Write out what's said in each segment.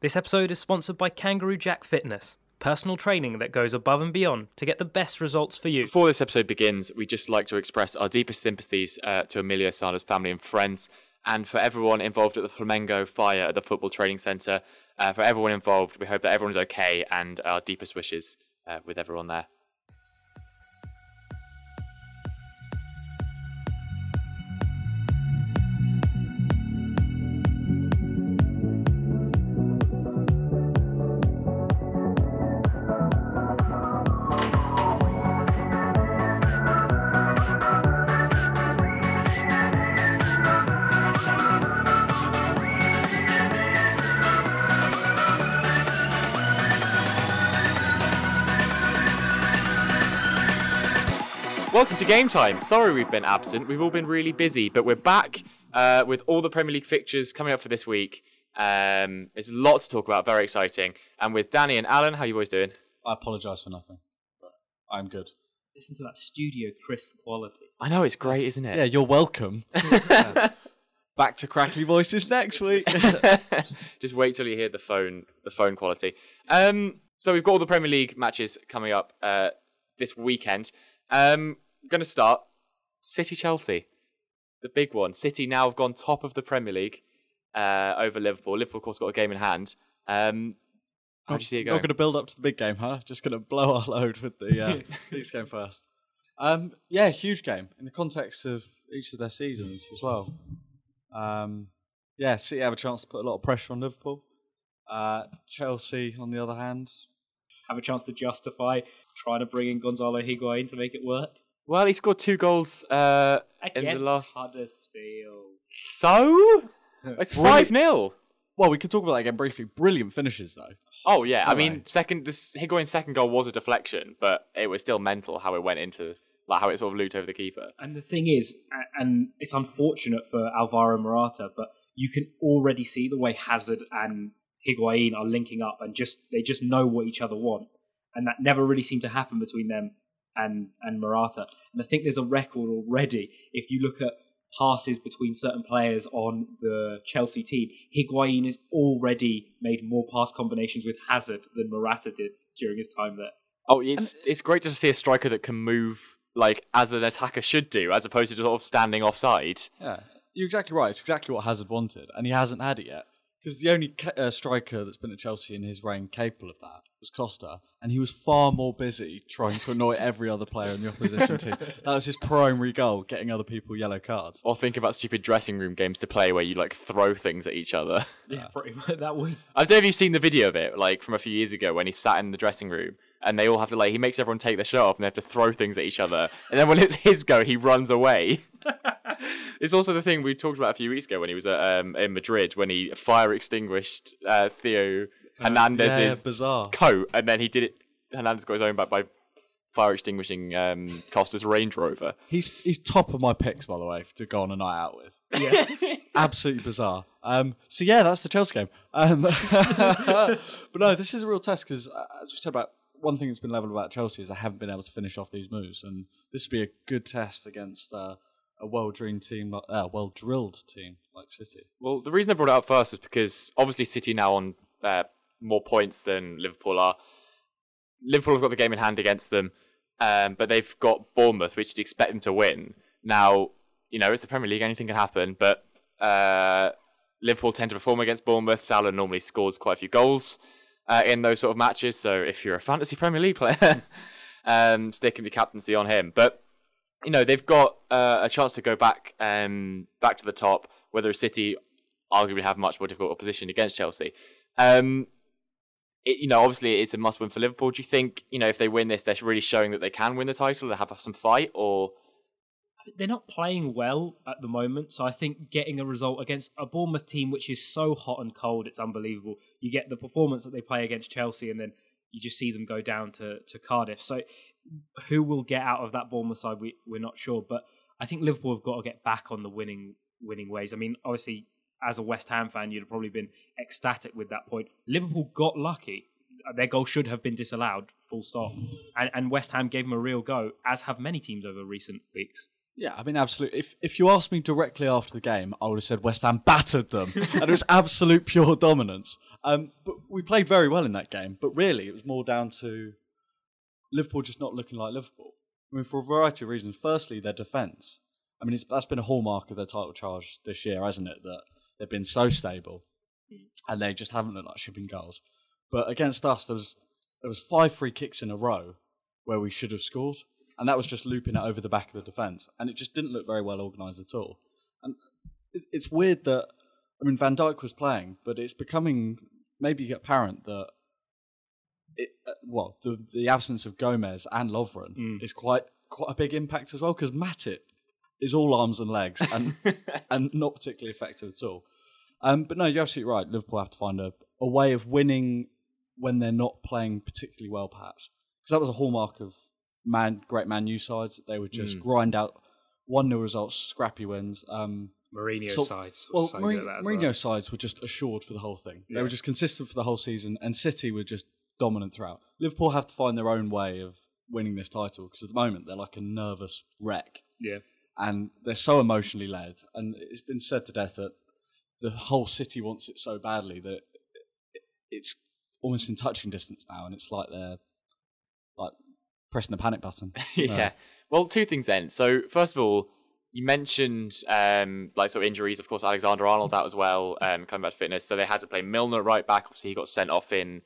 This episode is sponsored by Kangaroo Jack Fitness, personal training that goes above and beyond to get the best results for you. Before this episode begins, we'd just like to express our deepest sympathies uh, to Emilio Sala's family and friends, and for everyone involved at the Flamengo fire at the Football Training Centre. Uh, for everyone involved, we hope that everyone's okay, and our deepest wishes uh, with everyone there. To Game Time. Sorry we've been absent. We've all been really busy, but we're back uh, with all the Premier League fixtures coming up for this week. Um, there's a lot to talk about, very exciting. And with Danny and Alan, how are you boys doing? I apologise for nothing, but I'm good. Listen to that studio crisp quality. I know it's great, isn't it? Yeah, you're welcome. Yeah. Back to crackly voices next week. Just wait till you hear the phone, the phone quality. Um, so we've got all the Premier League matches coming up uh, this weekend. Um, going to start City Chelsea, the big one. City now have gone top of the Premier League uh, over Liverpool. Liverpool, of course, got a game in hand. Um, how do you see it going? Not going? going to build up to the big game, huh? Just going to blow our load with the uh, Leeds game first. Um, yeah, huge game in the context of each of their seasons as well. Um, yeah, City have a chance to put a lot of pressure on Liverpool. Uh, Chelsea, on the other hand, Have a chance to justify trying to bring in Gonzalo Higuain to make it work. Well, he scored two goals uh, in the Against last. Huddersfield. So it's five 0 well, we could talk about that again briefly. Brilliant finishes though. Oh yeah, I No mean, way. second this Higuain's second goal was a deflection, but it was still mental how it went into like how it sort of looped over the keeper. And the thing is, a- and it's unfortunate for Alvaro Morata, but you can already see the way Hazard and Higuain are linking up, and just they just know what each other want, and that never really seemed to happen between them and and Morata. And I think there's a record already. If you look at passes between certain players on the Chelsea team, Higuain has already made more pass combinations with Hazard than Morata did during his time there. Oh, it's it's great to see a striker that can move like as an attacker should do, as opposed to sort of standing offside. Yeah, you're exactly right. It's exactly what Hazard wanted, and he hasn't had it yet. Because the only ca- uh, striker that's been at Chelsea in his reign capable of that was Costa, and he was far more busy trying to annoy every other player in the opposition team. That was his primary goal, getting other people yellow cards. Or think about stupid dressing room games to play where you like throw things at each other. Yeah, pretty much. That was I don't know if you've seen the video of it, like from a few years ago when he sat in the dressing room and they all have to like he makes everyone take their shirt off and they have to throw things at each other. And then when it's his go, he runs away. it's also the thing we talked about a few weeks ago when he was at, um, in Madrid when he fire extinguished uh, Theo Hernandez's yeah, bizarre. coat and then he did it. Hernandez got his own back by fire extinguishing um, Costa's Range Rover. He's he's top of my picks, by the way, to go on a night out with. yeah. Absolutely bizarre. Um, so yeah, that's the Chelsea game. Um, but no, this is a real test because, uh, as we said about one thing that's been leveled about Chelsea is they haven't been able to finish off these moves, and this would be a good test against uh, a well-drilled team, uh, well-drilled team like City. Well, the reason I brought it up first was because obviously City now on uh, more points than Liverpool are. Liverpool have got the game in hand against them, um, but they've got Bournemouth, which you'd expect them to win. Now, you know, it's the Premier League, anything can happen, but uh, Liverpool tend to perform against Bournemouth. Salah normally scores quite a few goals uh, in those sort of matches, so if you're a fantasy Premier League player, um, sticking the captaincy on him. But you know they've got uh, a chance to go back um, back to the top. Whether City arguably have much more difficult opposition against Chelsea. Um, it, you know, obviously it's a must win for Liverpool. Do you think you know if they win this, they're really showing that they can win the title and have some fight, or they're not playing well at the moment. So I think getting a result against a Bournemouth team which is so hot and cold, it's unbelievable. You get the performance that they play against Chelsea, and then you just see them go down to, to Cardiff. So who will get out of that Bournemouth side, we, we're not sure. But I think Liverpool have got to get back on the winning winning ways. I mean, obviously, as a West Ham fan, you'd have probably been ecstatic with that point. Liverpool got lucky. Their goal should have been disallowed, full stop. And, and West Ham gave them a real go, as have many teams over recent weeks. Yeah, I mean, absolutely. If if you asked me directly after the game, I would have said West Ham battered them, and it was absolute pure dominance. Um, but we played very well in that game. But really, it was more down to Liverpool just not looking like Liverpool. I mean, for a variety of reasons. Firstly, their defence. I mean, it's, that's been a hallmark of their title charge this year, hasn't it? That they've been so stable, and they just haven't looked like shipping goals. But against us, there was there was five free kicks in a row where we should have scored, and that was just looping it over the back of the defence, and it just didn't look very well organised at all. And it's weird that I mean Van Dijk was playing, but it's becoming maybe apparent that it, uh, well the the absence of Gomez and Lovren Mm. is quite quite a big impact as well because Matip is all arms and legs and and not particularly effective at all. Um, but no, you're absolutely right. Liverpool have to find a, a way of winning when they're not playing particularly well, perhaps. Because that was a hallmark of man, great Man U sides that they would just grind out one 0 results, scrappy wins. Um, Mourinho so- sides. well, so Mourinho, good at that as Mourinho's well. sides were just assured for the whole thing. They were just consistent for the whole season, and City were just dominant throughout. Liverpool have to find their own way of winning this title because at the moment they're like a nervous wreck Yeah. and they're so emotionally led. And it's been said to death that the whole city wants it so badly that it's almost in touching distance now, and it's like they're pressing the panic button. yeah. Well, two things then. So first of all, you mentioned um, like sort of injuries. Of course, Alexander Arnold's out as well, um, coming back to fitness. So they had to play Milner right back. Obviously, he got sent off in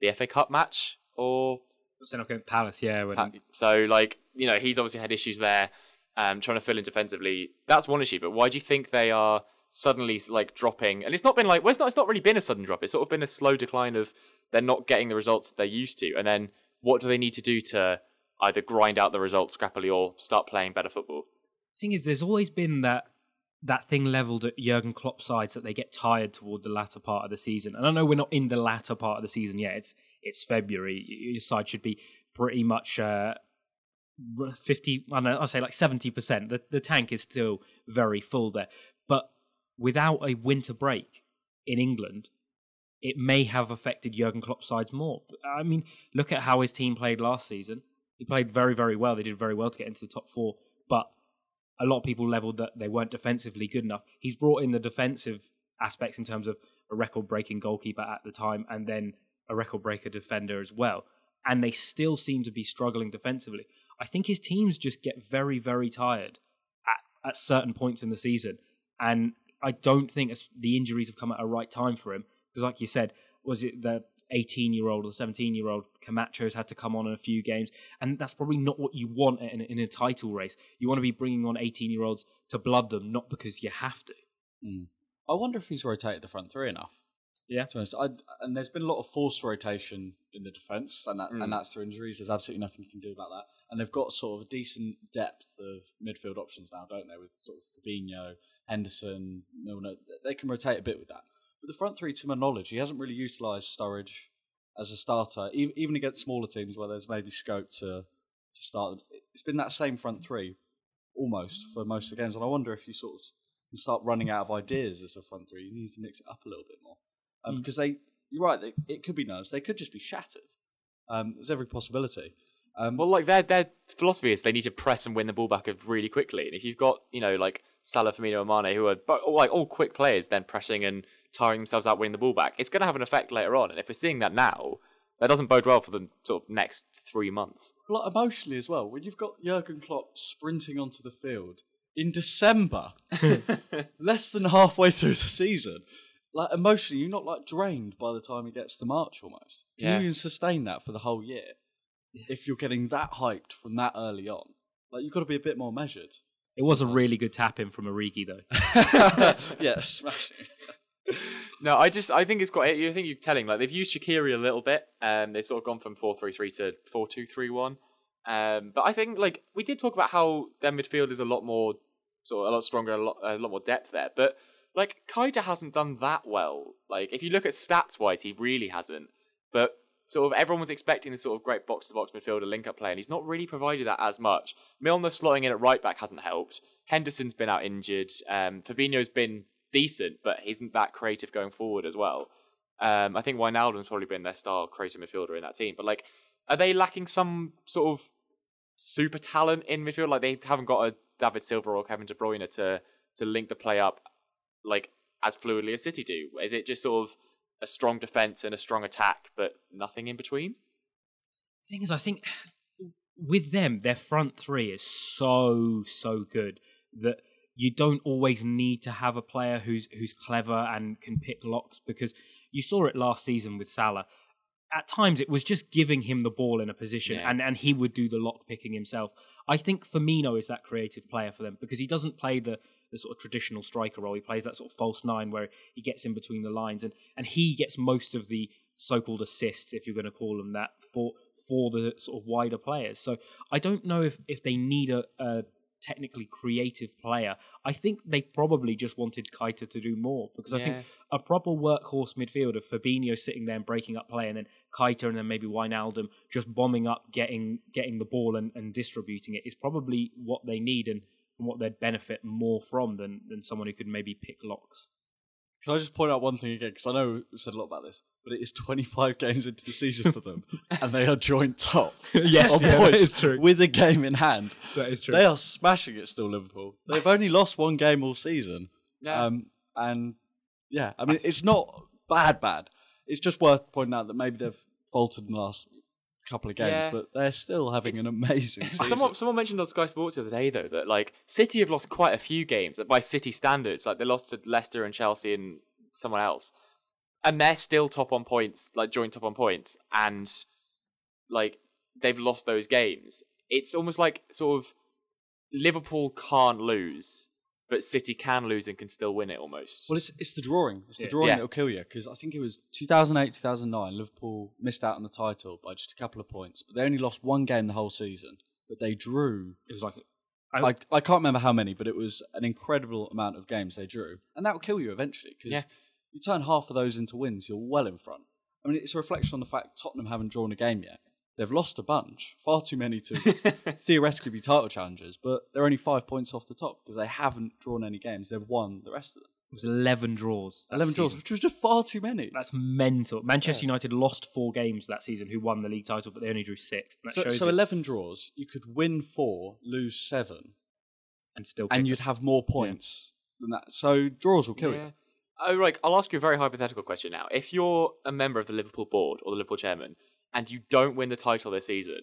the FA Cup match, or Sent off against Palace, yeah. When, so like you know he's obviously had issues there, um, trying to fill in defensively. That's one issue. But why do you think they are suddenly like dropping? And it's not been like well, it's not. It's not really been a sudden drop. It's sort of been a slow decline of they're not getting the results they're used to. And then what do they need to do to either grind out the results scrappily or start playing better football? The thing is, there's always been that that thing leveled at Jurgen Klopp sides that they get tired toward the latter part of the season. And I know we're not in the latter part of the season yet. It's it's February. Your side should be pretty much uh, fifty. I know. I'll say like seventy percent. The the tank is still very full there, but without a winter break in England. It may have affected Jurgen Klopp's sides more. I mean, look at how his team played last season. He played very, very well. They did very well to get into the top four, but a lot of people leveled that they weren't defensively good enough. He's brought in the defensive aspects in terms of a record breaking goalkeeper at the time and then a record breaker defender as well. And they still seem to be struggling defensively. I think his teams just get very, very tired at, at certain points in the season. And I don't think the injuries have come at a right time for him. Because, like you said, was it the 18 year old or 17 year old Camacho's had to come on in a few games? And that's probably not what you want in, in a title race. You want to be bringing on 18 year olds to blood them, not because you have to. I wonder if he's rotated the front three enough. Yeah. To honest, I, and there's been a lot of forced rotation in the defence, and that, Mm. and that's through injuries. There's absolutely nothing you can do about that. And they've got sort of a decent depth of midfield options now, don't they? With sort of Fabinho, Henderson, Milner, they can rotate a bit with that. But the front three, to my knowledge, he hasn't really utilised Sturridge as a starter, even against smaller teams where there's maybe scope to to start. It's been that same front three almost for most of the games, and I wonder if you sort of start running out of ideas as a front three. You need to mix it up a little bit more um, because they. You're right. They, it could be nerves. They could just be shattered. Um, there's every possibility. Um, Well, like their their philosophy is they need to press and win the ball back really quickly. And if you've got you know like Salah, Firmino, and Mane, who are like all quick players, then pressing and tiring themselves out winning the ball back, it's going to have an effect later on. And if we're seeing that now, that doesn't bode well for the sort of next three months. like emotionally as well. When you've got Jurgen Klopp sprinting onto the field in December, less than halfway through the season, like emotionally, you're not like drained by the time he gets to March almost. Can Yeah. you even sustain that for the whole year? If you're getting that hyped from that early on, like you've got to be a bit more measured. It was a really good tap in from Origi, though. yeah, smashing. No, I just I think it's quite. I think you're telling like they've used Shaqiri a little bit. Um, they've sort of gone from four three three to four two three one. Um, but I think like we did talk about how their midfield is a lot more sort of a lot stronger, a lot a lot more depth there. But like Keita hasn't done that well. Like if you look at stats wise, he really hasn't. But sort of everyone was expecting this sort of great box to box midfielder link up play, and he's not really provided that as much. Milner slotting in at right back hasn't helped. Henderson's been out injured. Um, Fabinho's been decent, but isn't that creative going forward as well. Um, I think Wijnaldum's probably been their star creative midfielder in that team. But like, are they lacking some sort of super talent in midfield? Like they haven't got a David Silva or Kevin De Bruyne to to link the play up like as fluidly as City do? Is it just sort of a strong defense and a strong attack, but nothing in between? thing is, I think with them, their front three is so so good that you don't always need to have a player who's who's clever and can pick locks because you saw it last season with Salah. At times, it was just giving him the ball in a position, Yeah. and, and he would do the lock picking himself. I think Firmino is that creative player for them because he doesn't play the, the sort of traditional striker role. He plays that sort of false nine where he gets in between the lines, and, and he gets most of the so-called assists, if you're going to call them that, for for the sort of wider players. So I don't know if, if they need a, a technically creative player. I think they probably just wanted Keita to do more because I think a proper workhorse midfielder, Fabinho sitting there and breaking up play, and then Keita and then maybe Wijnaldum just bombing up, getting getting the ball and, and distributing it is probably what they need and, and what they'd benefit more from than than someone who could maybe pick locks. Can I just point out one thing again? Because I know we've said a lot about this, but it is 25 games into the season for them, and they are joint top Yes, on yeah, points is true. with a game in hand. That is true. They are smashing it still, Liverpool. They've only lost one game all season. Yeah. Um, and yeah, I mean, it's not bad, bad. It's just worth pointing out that maybe they've faltered in the last couple of games, Yeah. but they're still having an amazing. Someone, someone mentioned on Sky Sports the other day though that like City have lost quite a few games by City standards. Like they lost to Leicester and Chelsea and someone else, and they're still top on points, like joint top on points, and like they've lost those games. It's almost like sort of Liverpool can't lose, but City can lose and can still win it almost. Well, it's, it's the drawing. It's the Yeah. drawing Yeah. that'll kill you because I think it was 2008, 2009. Liverpool missed out on the title by just a couple of points, but they only lost one game the whole season. But they drew. It was like I, I can't remember how many, but it was an incredible amount of games they drew, and that'll kill you eventually because Yeah. you turn half of those into wins, you're well in front. I mean, it's a reflection on the fact Tottenham haven't drawn a game yet. They've lost a bunch, far too many to theoretically be title challengers, but they're only five points off the top because they haven't drawn any games. They've won the rest of them. it was eleven draws. that 11 draws, which was just far too many. That's mental. Manchester United lost four games that season, who won the league title, but they only drew six. So, so 11 draws, you could win four, lose seven, and still, and you'd have more points than that. So draws will kill Yeah. you. Oh, like I'll ask you a very hypothetical question now. If you're a member of the Liverpool board or the Liverpool chairman and you don't win the title this season,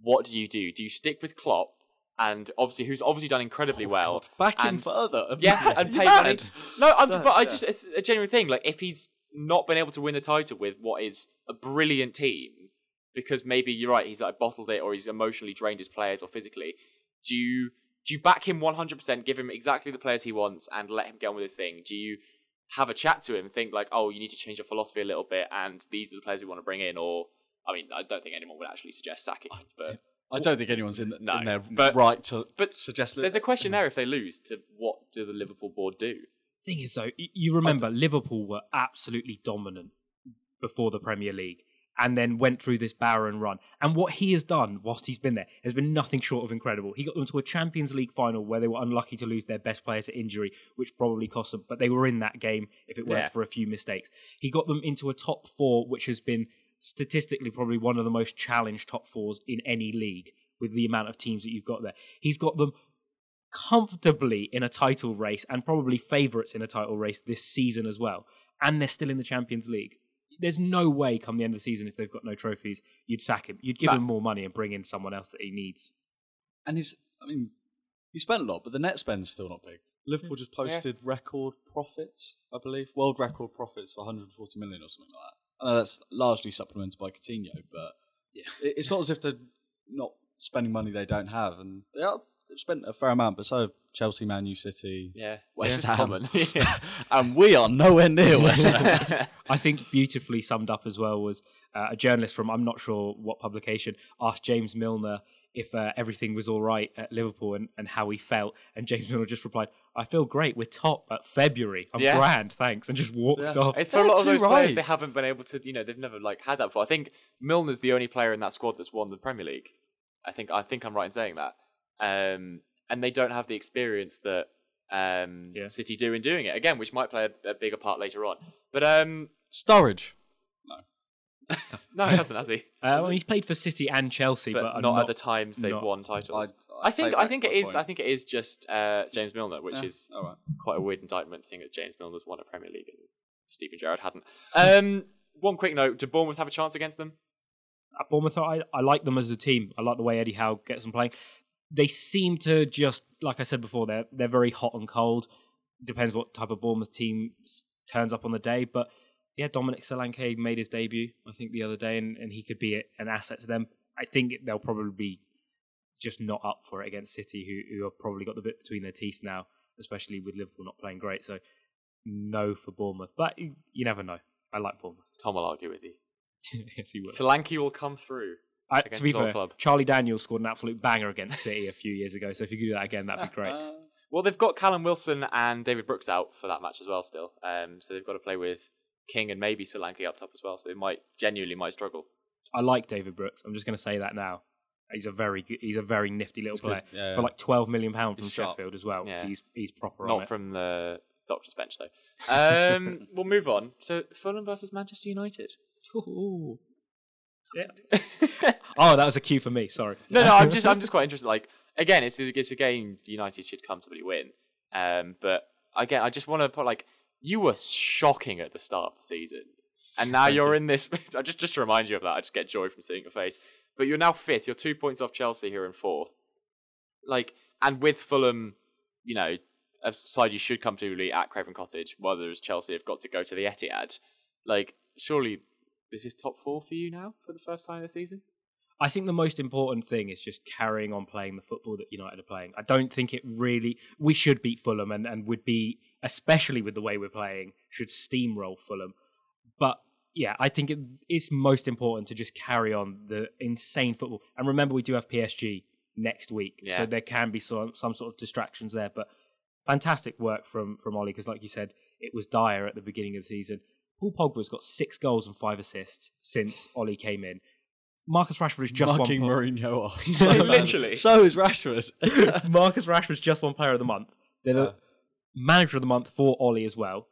what do you do? Do you stick with Klopp and obviously who's obviously done incredibly oh, well? Oh, Back in further. Yeah, and pay money. No, I'm, but I just it's a genuine thing. Like if he's not been able to win the title with what is a brilliant team, because maybe you're right, he's like bottled it or he's emotionally drained his players or physically. Do you do you back him 100%, give him exactly the players he wants, and let him get on with his thing? Do you have a chat to him, think like, oh, you need to change your philosophy a little bit, and these are the players we want to bring in? Or I mean, I don't think anyone would actually suggest sacking, him, but I don't think anyone's in, No, in their but- right to but suggest there's a question there if they lose to what do the Liverpool board do? thing is though, you remember Liverpool were absolutely dominant before the Premier League, and then went through this barren run. And what he has done whilst he's been there has been nothing short of incredible. He got them to a Champions League final where they were unlucky to lose their best player to injury, which probably cost them. But they were in that game if it weren't Yeah. for a few mistakes. He got them into a top four, which has been statistically probably one of the most challenged top fours in any league with the amount of teams that you've got there. He's got them comfortably in a title race and probably favourites in a title race this season as well. And they're still in the Champions League. There's no way come the end of the season if they've got no trophies, you'd sack him. You'd give No. him more money and bring in someone else that he needs. and he's, I mean, he spent a lot, but the net spend's still not big. Liverpool hmm. just posted record profits, I believe, world record profits of 140 million or something like that. I know that's largely supplemented by Coutinho, but Yeah. it's not as if they're not spending money they don't have, and they are. They've spent a fair amount, but so have Chelsea, Man U, City, Yeah, West it's Ham. common. and we are nowhere near West Ham. I think beautifully summed up as well was uh, a journalist from I'm not sure what publication asked James Milner if uh, everything was all right at Liverpool and, and how he felt, and James Milner just replied, "I feel great. We're top at February. I'm Yeah. grand, thanks," and just walked Yeah. off. It's for a They're lot of too those players, they haven't been able to, you know, they've never like had that before. I think Milner's the only player in that squad that's won the Premier League. I think I think I'm right in saying that. Um, and they don't have the experience that um, Yeah. City do in doing it again, which might play a, a bigger part later on. But um, Sturridge. No, he hasn't, has he? Uh, well, he's played for City and Chelsea, But, but, not, I'm at the times they've not- won titles. I'd- I I'd think I think it is. point. I think it is just uh, James Milner, which Yeah, is all right. quite a weird indictment, seeing that James Milner's won a Premier League and Steven Gerrard hadn't. Um, one quick note: Did Bournemouth have a chance against them? at Bournemouth, I, I like them as a team. I like the way Eddie Howe gets them playing. They seem to just, like I said before, they're they're very hot and cold. Depends what type of Bournemouth team turns up on the day. But yeah, Dominic Solanke made his debut, I think, the other day, and, and he could be an asset to them. I think they'll probably be just not up for it against City, who who have probably got the bit between their teeth now, especially with Liverpool not playing great. So no for Bournemouth, but you, you never know. I like Bournemouth. Tom will argue with you. yes, he will. Solanke will come through. I, against to be fair, club. Charlie Daniels scored an absolute banger against City a few years ago. So if you could do that again, that'd be great. Well, they've got Callum Wilson and David Brooks out for that match as well. Still, um, so they've got to play with King and maybe Solanke up top as well. So they might genuinely might struggle. I like David Brooks. I'm just going to say that now. He's a very good, he's a very nifty little He's player Yeah, yeah. for like 12 million pound from He's sharp. Sheffield as well. Yeah. He's he's proper on Not it. from the doctor's bench though. Um, we'll move on. So Fulham versus Manchester United. Ooh. Yeah. oh, that was a cue for me. Sorry. No, no, I'm just I'm just quite interested. Like again, it's it's a game United should comfortably win. Um, but again, I just want to put like you were shocking at the start of the season, and now you're in this. I just just to remind you of that. I just get joy from seeing your face. But you're now fifth. You're two points off Chelsea here in fourth. Like, and with Fulham, you know, a side you should come to really at Craven Cottage, whether whereas Chelsea have got to go to the Etihad. Like, surely this is top four for you now for the first time this season. I think the most important thing is just carrying on playing the football that United are playing. I don't think it really. We should beat Fulham and, and would be, especially with the way we're playing, should steamroll Fulham. But yeah, I think it, it's most important to just carry on the insane football. And remember, we do have PSG next week, Yeah. so there can be some some sort of distractions there. But fantastic work from from Ollie because, like you said, it was dire at the beginning of the season. Paul Pogba's got six goals and five assists since Ollie came in. Marcus Rashford is just Mugging one. po- Mourinho off. So. Literally. So is Rashford. Marcus Rashford's just won player of the month. They're the Yeah. Uh, manager of the month for Ollie as well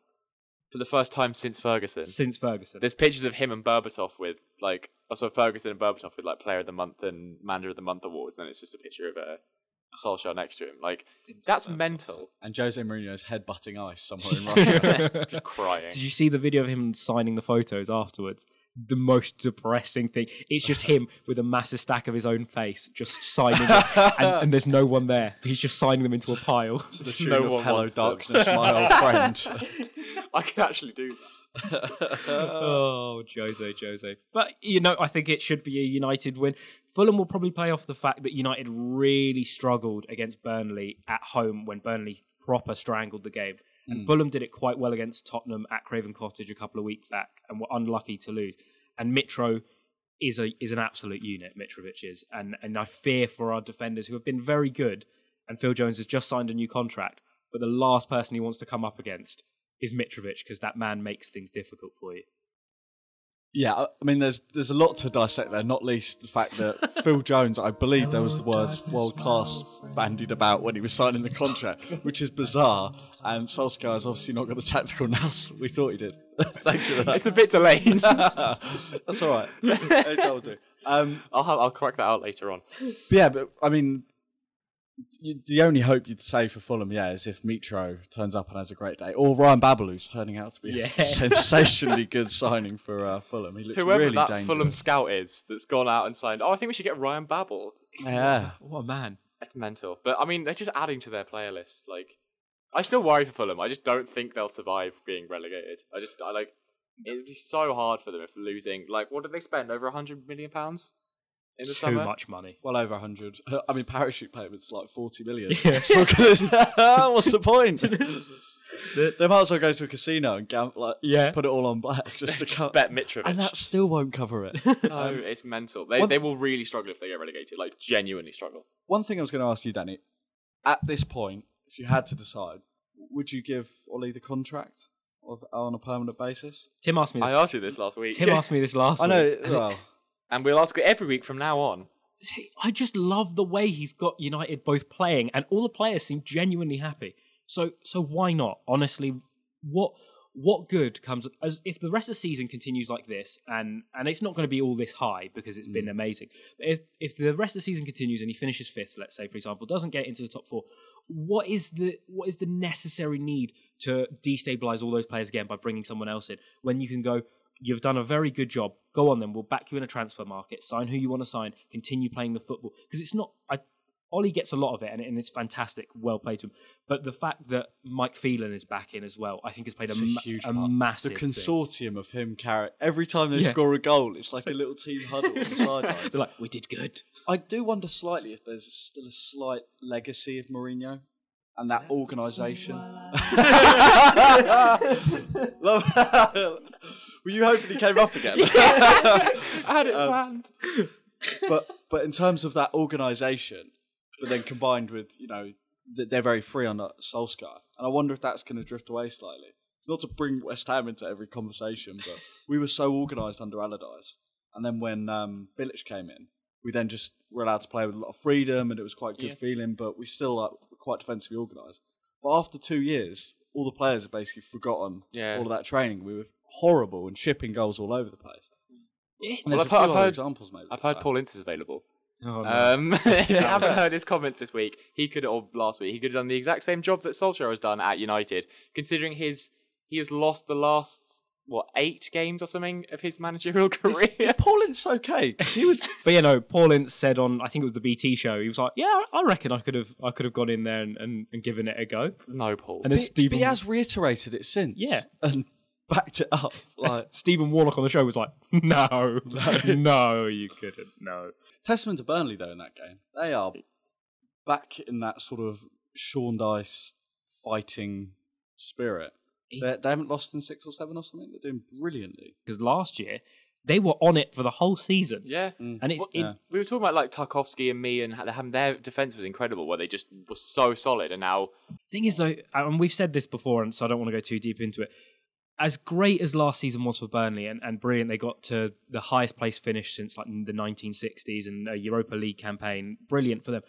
For the first time since Ferguson. since Ferguson. There's pictures of him and Berbatov with like oh, also Ferguson and Berbatov with like Player of the Month and Manager of the Month awards, and then it's just a picture of a Solskjaer next to him. Like that's mental. and Jose Mourinho's headbutting ice somewhere in Russia. Just crying. Did you see the video of him signing the photos afterwards? The most depressing thing. It's just him with a massive stack of his own face, just signing it, and, and there's no one there. He's just signing them into a pile. to the tune No of one Hello wants them. Darkness, my old friend. I can actually do that. oh, Jose, Jose. But, you know, I think it should be a United win. Fulham will probably play off the fact that United really struggled against Burnley at home when Burnley proper strangled the game. And hmm. Fulham did it quite well against Tottenham at Craven Cottage a couple of weeks back and were unlucky to lose. And Mitro is a is an absolute unit, Mitrovic is. And and I fear for our defenders who have been very good. And Phil Jones has just signed a new contract, but the last person he wants to come up against is Mitrovic because that man makes things difficult for you. Yeah, I I mean, there's there's a lot to dissect there. Not least the fact that Phil Jones, I believe there was the words "world class" bandied about when he was signing the contract, which is bizarre. And Solskjaer has obviously not got the tactical nous we thought he did. Thank you. For that. It's a bit delayed. That's all right. I'll do. Um, I'll have, I'll correct that out later on. yeah, but I mean, you, the only hope you'd say for Fulham, yeah, is if Mitro turns up and has a great day, or Ryan Babel, who's turning out to be Yeah. a sensationally good signing for uh, Fulham. He looks Whoever really that dangerous. Fulham scout is that's gone out and signed. Oh, I think we should get Ryan Babel. Yeah. What a man. That's mental. But I mean, they're just adding to their player list. Like, I still worry for Fulham. I just don't think they'll survive being relegated. I just, I like, it'd be so hard for them if losing. Like, what did they spend? Over a hundred million pounds in the Too summer. much money. Well over 100. I mean, parachute payments like 40 million. Yeah. It's What's the point? they, they might as well go to a casino and gamble, like, Yeah. put it all on black just to cover. Bet Mitrovic. And that still won't cover it. no, um, it's mental. They one- they will really struggle if they get relegated. Like, genuinely struggle. One thing I was going to ask you, Danny, at this point, if you had to decide, would you give Ollie the contract of, on a permanent basis? Tim asked me this. I asked you this last week. Tim asked me this last I know. week. and Well, and we'll ask it every week from now on. I just love the way he's got United both playing, and all the players seem genuinely happy. So, so why not? Honestly, what what good comes as if the rest of the season continues like this and and it's not going to be all this high because it's been mm. amazing but if if the rest of the season continues and he finishes fifth let's say for example doesn't get into the top four what is the what is the necessary need to destabilize all those players again by bringing someone else in when you can go you've done a very good job go on then we'll back you in a transfer market sign who you want to sign continue playing the football because it's not I Ollie gets a lot of it, and, and it's fantastic. Well played to him. But the fact that Mike Phelan is back in as well, I think has played a, a huge a part. massive The thing. consortium of him Carrot. every time they Yeah. score a goal, it's like a little team huddle on the sidelines. They're like, we did good. I do wonder slightly if there's still a slight legacy of Mourinho and that organisation. Were you hoping he came up again? I had it Um, planned. but but in terms of that organisation, but then combined with you know that they're very free on Solskjaer, and I wonder if that's going to drift away slightly. Not to bring West Ham into every conversation, but we were so organised under Allardyce, and then when um, Bilic came in, we then just were allowed to play with a lot of freedom, and it was quite a good Yeah. feeling. But we still like, quite defensively organised. But after two years, all the players have basically forgotten Yeah. all of that training. We were horrible and shipping goals all over the place. Yeah. And there's I've a few heard- I've heard- examples, maybe. I've heard Paul Ince is available. Oh, no. Um, if you haven't heard his comments this week, he could or last week he could have done the exact same job that Solskjaer has done at United. Considering his he has lost the last what eight games or something of his managerial career. is Paul Ince okay? 'Cause he was but you know, Paul Ince said on I think it was the BT show, he was like, "Yeah, I reckon I could have I could have gone in there and, and, and given it a go." no, Paul. And then But- Stephen But he has reiterated it since. Yeah. And backed it up. Like Stephen Warnock on the show was like, "No, no, you couldn't, no." testament to Burnley though in that game. They are back in that sort of Sean Dyche fighting spirit. They, they haven't lost in six or seven or something. They're doing brilliantly. Because last year they were on it for the whole season, yeah. Mm. and it's What- it, Yeah. We were talking about like Tarkowski and Mee and how having their defense was incredible, where they just were so solid, and now thing is though, and we've said this before, and so I don't want to go too deep into it. As great as last season was for Burnley and, and brilliant, they got to the highest place finish since like the 1960s and a Europa League campaign. Brilliant for them.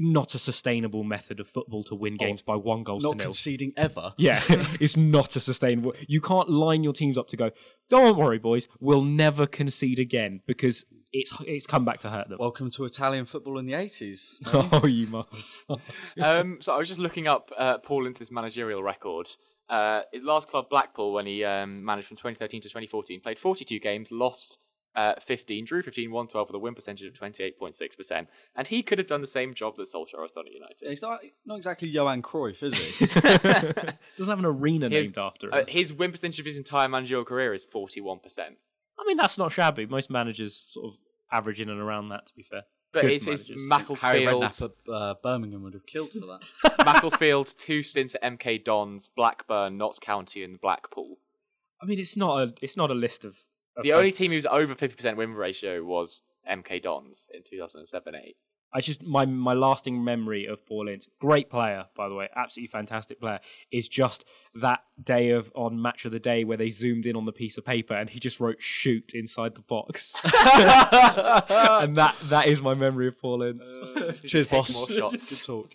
Not a sustainable method of football to win games by one goal to nil. Not nil. conceding ever. Yeah, it's not a sustainable. You can't line your teams up to go. Don't worry, boys. We'll never concede again because it's it's come back to hurt them. Welcome to Italian football in the eighties. oh, you must. um, so I was just looking up uh, Paul Ince's managerial record. Uh, his last club, Blackpool, when he um, managed from 2013 to 2014, played 42 games, lost uh, 15, drew 15, won 12 with a win percentage of 28.6%. And he could have done the same job that Solskjaer has done at United. He's not, not exactly Johan Cruyff, is he? Doesn't have an arena His- named after him. Uh, his win percentage of his entire managerial career is 41%. I mean, that's not shabby. Most managers sort of average in and around that. To be fair, But Good it's, it's managers. Harry Macclesfield, Redknapp at uh, Birmingham would have killed for that. Macclesfield, two stints at MK Dons, Blackburn, Notts County, and Blackpool. I mean, it's not a it's not a list of. Of The only team who was over 50% win ratio was MK Dons in 2007 8. I just my my lasting memory of Paul Ince, great player by the way, absolutely fantastic player, is just that day of on Match of the Day where they zoomed in on the piece of paper and he just wrote "shoot" inside the box, and that that is my memory of Paul Ince. Cheers, boss. more shots. Good talk.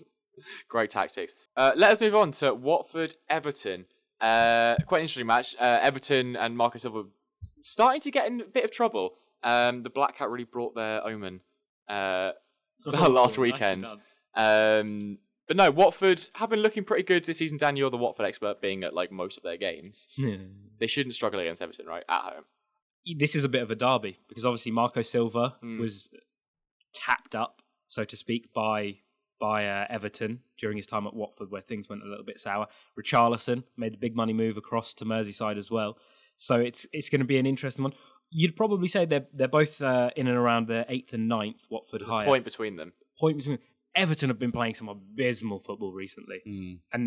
Great tactics. Uh, let us move on to Watford Everton. Uh, quite an interesting match. Uh, Everton and Marcus Silva starting to get in a bit of trouble. Um, the Black Cat really brought their omen uh, last weekend. Um, but no, Watford have been looking pretty good this season. Dan, you're the Watford expert, being at like most of their games. They shouldn't struggle against Everton, right? At home. this is a bit of a derby because obviously Marco Silva Hmm. was tapped up, so to speak, by by uh, Everton during his time at Watford, where things went a little bit sour. Richarlison made the big money move across to Merseyside as well, so it's it's going to be an interesting one. You'd probably say they're they're both uh, in and around the eighth and ninth. Watford higher Point between them. point between. Everton have been playing some abysmal football recently, Mm. and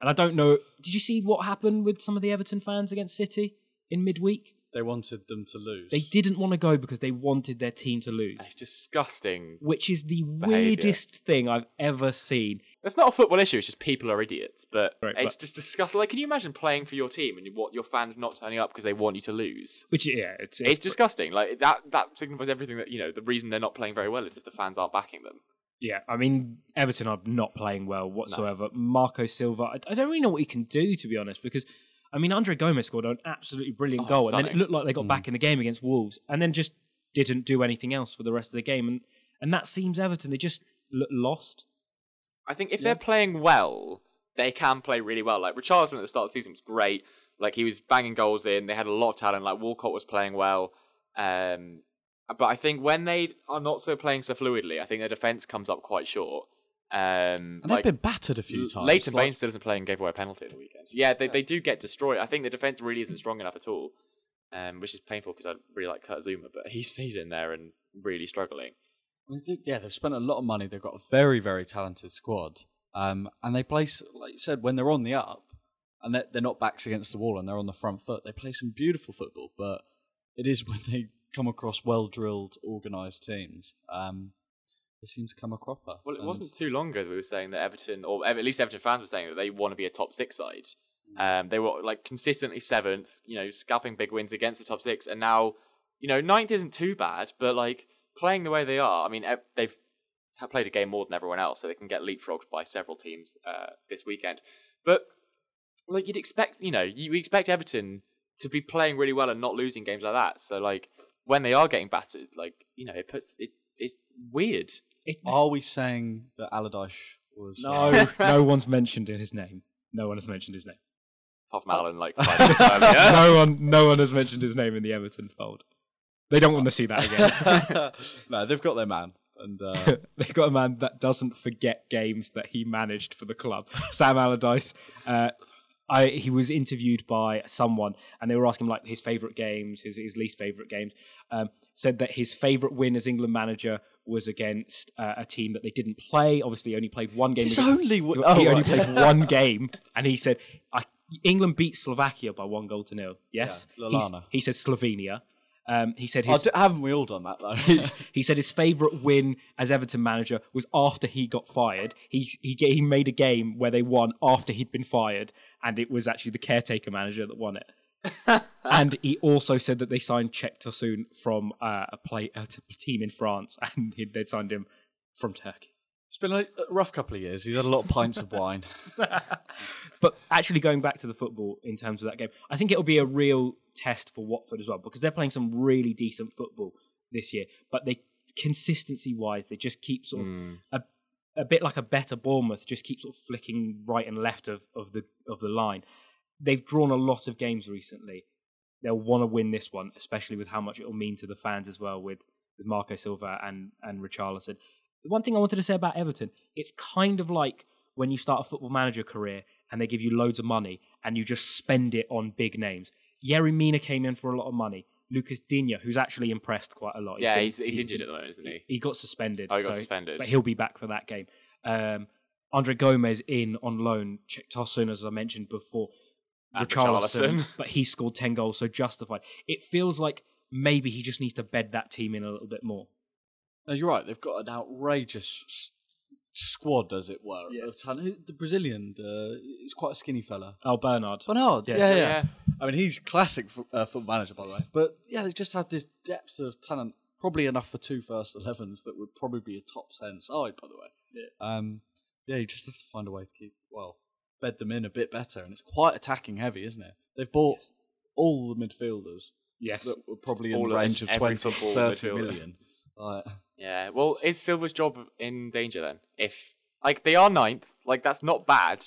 and I don't know. Did you see what happened with some of the Everton fans against City in midweek? They wanted them to lose. They didn't want to go because they wanted their team to lose, It's disgusting. which is the Behaviour. weirdest thing I've ever seen. It's not a football issue. It's just people are idiots. But Right, it's but- just disgusting. Like, can you imagine playing for your team and you want your fans not turning up because they want you to lose? Which yeah, it's, It's, disgusting. Like that. That signifies everything that you know. The reason they're not playing very well is if the fans aren't backing them. yeah. I mean, Everton are not playing well whatsoever. Marco Silva, I, I don't really know what he can do to be honest, because I mean, Andre Gomes scored an absolutely brilliant Oh, goal, and then it looked like they got back in the game against Wolves, and then just didn't do anything else for the rest of the game, and and that seems Everton. They just looked lost. I think if they're playing well, they can play really well. Like Richarlison at the start of the season was great. Like he was banging goals in. They had a lot of talent. Like Walcott was playing well. Um, but I think when they are not so playing so fluidly, I think their defense comes up quite short. Um, And like, they've been battered a few times. Leighton like- Baines still doesn't play and gave away a penalty at the weekend. Yeah, they, they do get destroyed. I think the defense really isn't strong enough at all, um, which is painful because I really like Kurt Zouma, but he's he's in there and really struggling. Yeah, they've spent a lot of money. They've got a very, very talented squad. Um, and they play, like you said, when they're on the up and they're, they're not backs against the wall and they're on the front foot, they play some beautiful football. But it is when they come across well drilled, organised teams, um, they seems to come a cropper. Well, it And- wasn't too long ago that we were saying that Everton, or at least Everton fans were saying that they want to be a top six side. Um, they were like consistently seventh, you know, scalping big wins against the top six, and now, you know, ninth isn't too bad, but like playing the way they are, I mean, they've played a game more than everyone else, so they can get leapfrogged by several teams uh, this weekend. But like you'd expect, you know, you expect Everton to be playing really well and not losing games like that. So like when they are getting battered, like you know, it puts it. It's weird. It, Are we saying that Allardyce was. no, no one's mentioned in his name. No one has mentioned his name. Apart from Alan, like five minutes earlier. no one, no one has mentioned his name in the Everton fold. They don't want to see that again. no, they've got their man. And uh, they got a man that doesn't forget games that he managed for the club. Sam Allardyce. Uh, I, he was interviewed by someone, and they were asking him like his favourite games, his his least favourite games. Um, said that his favourite win as England manager was against uh, a team that they didn't play. Obviously, only played one game. It's against- only he w- oh, only right. played one game, and he said I, England beat Slovakia by one goal to nil. Yes, Yeah, he said Slovenia. Um, he said Oh, his d- haven't we all done that, though? he said his favourite win as Everton manager was after he got fired. He he he made a game where they won after he'd been fired, and it was actually the caretaker manager that won it. and he also said that they signed Cenk Tosun from uh, a play a t- team in France, and he, they'd signed him from Turkey. it's been a, a rough couple of years. He's had a lot of pints of wine. but actually, going back to the football in terms of that game, I think it'll be a real test for Watford as well because they're playing some really decent football this year. But they consistency wise, they just keep sort of a a bit like a better Bournemouth, just keep sort of flicking right and left of, of the of the line. They've drawn a lot of games recently. They'll want to win this one, especially with how much it will mean to the fans as well, with with Marco Silva and and Richarlison. The one thing I wanted to say about Everton, it's kind of like when you start a football manager career and they give you loads of money and you just spend it on big names. Yerry Mina came in for a lot of money. Lucas Digne, who's actually impressed quite a lot. yeah, been- he's, he's injured at the moment, isn't he? he got suspended. Oh, he got so- suspended. But he'll be back for that game. Um, Andre Gomes in on loan. Tosun, as I mentioned before. And Richarlison, Richarlison. but he scored 10 goals, so justified. It feels like maybe he just needs to bed that team in a little bit more. No, you're right. They've got an outrageous s- squad, as it were, Yeah. of talent. The Brazilian, the, he's quite a skinny fella. Oh, Bernard. Bernard, Yeah. yeah, yeah. Yeah. I mean, he's classic fo- uh, football manager, by the way. But yeah, they just have this depth of talent, probably enough for two first 11s that would probably be a top 10 side, by the way. Yeah. Um, yeah, you just have to find a way to keep, well, bed them in a bit better. And it's quite attacking heavy, isn't it? They've bought all the midfielders Yes. that were probably in the range of 20 to football 30 midfielder. million. Like, Yeah. Well, is Silva's job in danger then? If like they are ninth, like that's not bad,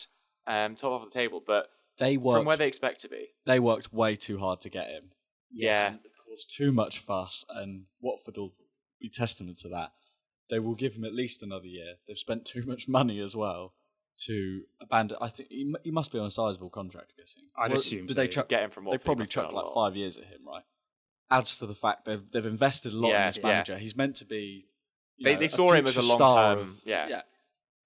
um, top of the table, but they were from worked, where they expect to be. they worked way too hard to get him. Yeah. and caused too much fuss, and Watford will be testament to that. They will give him at least another year. They've spent too much money as well to abandon. I think he, he must be on a sizable contract. I'm guessing. I'd Or assume Did so, they yeah. chuck? Get him from They Watford, he probably must spend chucked like five years at him, right? Adds to the fact they've they've invested a lot Yeah, in this yeah. manager. He's meant to be. you They- know, they saw him as a long star term- yeah. yeah.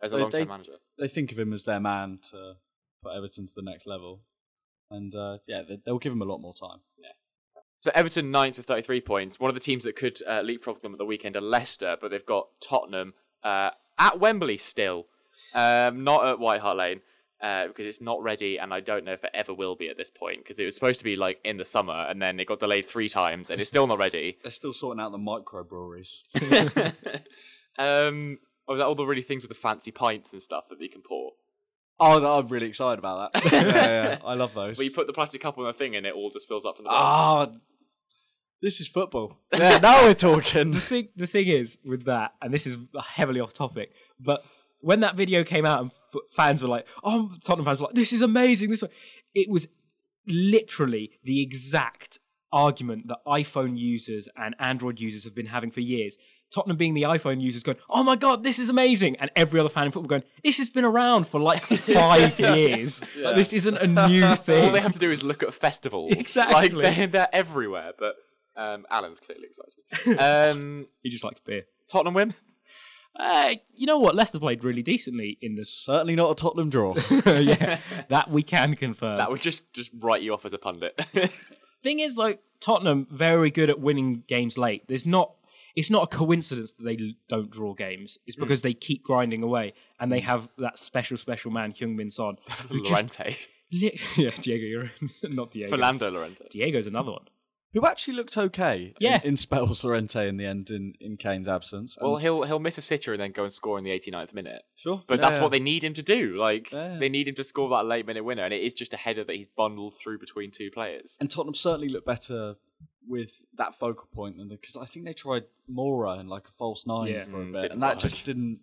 As a They- long term manager. They think of him as their man to put Everton to the next level, and uh, yeah, they, they'll give him a lot more time. Yeah. So Everton ninth with 33 points. One of the teams that could uh, leapfrog them at the weekend are Leicester, but they've got Tottenham uh, at Wembley still, um, not at White Hart Lane. Uh, because it's not ready, and I don't know if it ever will be at this point. Because it was supposed to be like in the summer, and then it got delayed three times, and it's still not ready. They're still sorting out the microbreweries. um, oh, that all the really things with the fancy pints and stuff that you can pour. Oh, no, I'm really excited about that. yeah, yeah, I love those. Where you put the plastic cup on the thing and it all just fills up from the Ah, bottom. this is football. Yeah, now we're talking. the thing, the thing is with that, and this is heavily off topic, but when that video came out and f- fans were like, "Oh, Tottenham fans were like, this is amazing," this, way," it was literally the exact argument that iPhone users and Android users have been having for years. Tottenham being the iPhone users going, "Oh my god, this is amazing," and every other fan in football going, "This has been around for like five years. Like, this isn't a new thing." All they have to do is look at festivals. Exactly. Like they're, they're everywhere. But um, Alan's clearly excited. Um, he just likes beer. Tottenham win. Uh, you know what? Leicester played really decently in this. Certainly not a Tottenham draw. yeah, that we can confirm. That would just just write you off as a pundit. Thing is, like Tottenham, very good at winning games late. There's not. It's not a coincidence that they don't draw games. It's because they keep grinding away, and they have that special, special man, Heung-Min Son. who just Llorente. li- yeah, Diego, you're not Diego. Fernando Llorente. Diego's another one. Who actually looked okay Yeah. in, in spells, Llorente, in the end, in, in Kane's absence. And- Well, he'll he'll miss a sitter and then go and score in the 89th minute. sure. But yeah, that's yeah. what they need him to do. Like Yeah. they need him to score that late minute winner, and it is just a header that he's bundled through between two players. And Tottenham certainly looked better with that focal point than because I think they tried Moura and like a false nine Yeah. for a Mm, bit, didn't and that work. just didn't.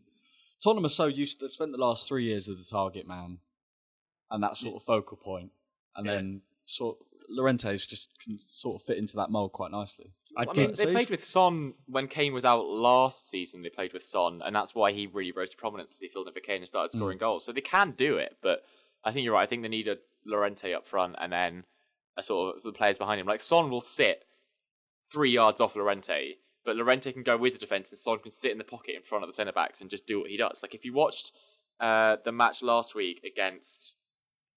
Tottenham are so used. They've spent the last three years with the target man, and that sort of focal point, and Yeah. then sort Llorente's just can sort of fit into that mold quite nicely. I I mean, did. so they he's- played with Son when Kane was out last season. They played with Son, and that's why he really rose to prominence as he filled in for Kane and started scoring goals. So they can do it, but I think you're right. I think they need a Llorente up front and then a sort of the players behind him. Like Son will sit three yards off Llorente, but Llorente can go with the defense, and Son can sit in the pocket in front of the centre backs and just do what he does. Like if you watched uh, the match last week against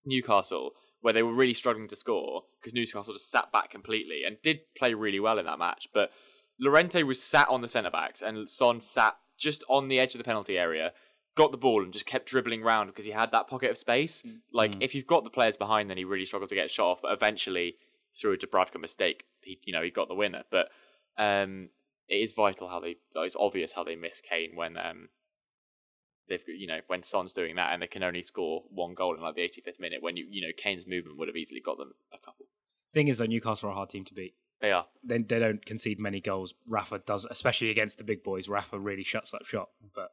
Newcastle, where they were really struggling to score because Newcastle just sat back completely and did play really well in that match. But Llorente was sat on the centre backs and Son sat just on the edge of the penalty area, got the ball and just kept dribbling round because he had that pocket of space. Like if you've got the players behind, then he really struggled to get a shot off. But eventually, through a Dubravka mistake, he you know he got the winner. But um, it is vital how they. It's obvious how they miss Kane when um, they've you know when Son's doing that and they can only score one goal in like the 85th minute when you you know Kane's movement would have easily got them a couple. Thing is, though, Newcastle are a hard team to beat. They are. They, they don't concede many goals. Rafa does, especially against the big boys. Rafa really shuts up shop. But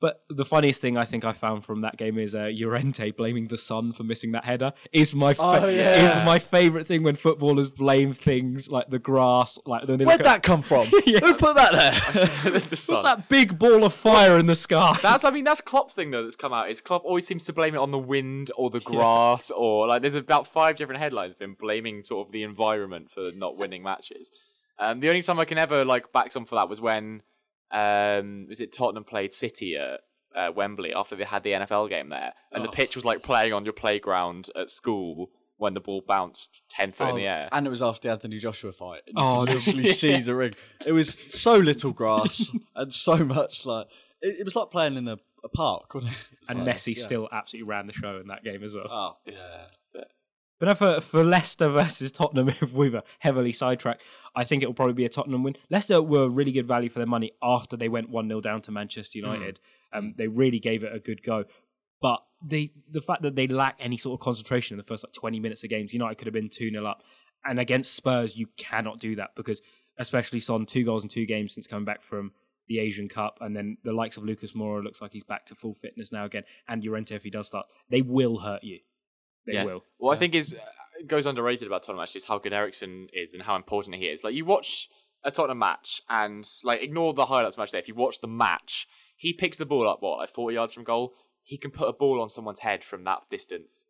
but the funniest thing I think I found from that game is uh, Llorente blaming the sun for missing that header. Is my fa- Oh, yeah. is my favorite thing when footballers blame things like the grass. Like when they Where'd look at- that come from? Yeah. Who put that there? the Son. What's that big ball of fire in the sky? That's I mean that's Klopp's thing though that's come out. Is Klopp always seems to blame it on the wind or the grass or like there's about five different headlines been blaming sort of the environment for not winning matches. Um, the only time I can ever like back some for that was when um, was it Tottenham played City at uh, Wembley after they had the NFL game there, and the Oh. pitch was like playing on your playground at school when the ball bounced ten foot in the air. And it was after the Anthony Joshua fight. And you Oh, could no. literally see the ring. It was so little grass and so much like it, it was like playing in a, a park. Wasn't it? It's and like, Messi yeah. still absolutely ran the show in that game as well. Oh, yeah, but for, for Leicester versus Tottenham, if we were heavily sidetracked, I think it will probably be a Tottenham win. Leicester were really good value for their money after they went 1 0 down to Manchester United. Um, they really gave it a good go. But they, the fact that they lack any sort of concentration in the first like 20 minutes of games, United could have been 2 0 up. And against Spurs, you cannot do that because, especially Son, two goals in two games since coming back from the Asian Cup, and then the likes of Lucas Moura looks like he's back to full fitness now again, and Llorente if he does start, they will hurt you. They yeah. will. What I think is uh, goes underrated about Tottenham actually is how good Eriksen is and how important he is. Like you watch a Tottenham match and like ignore the highlights match there. If you watch the match, he picks the ball up what like forty yards from goal. He can put a ball on someone's head from that distance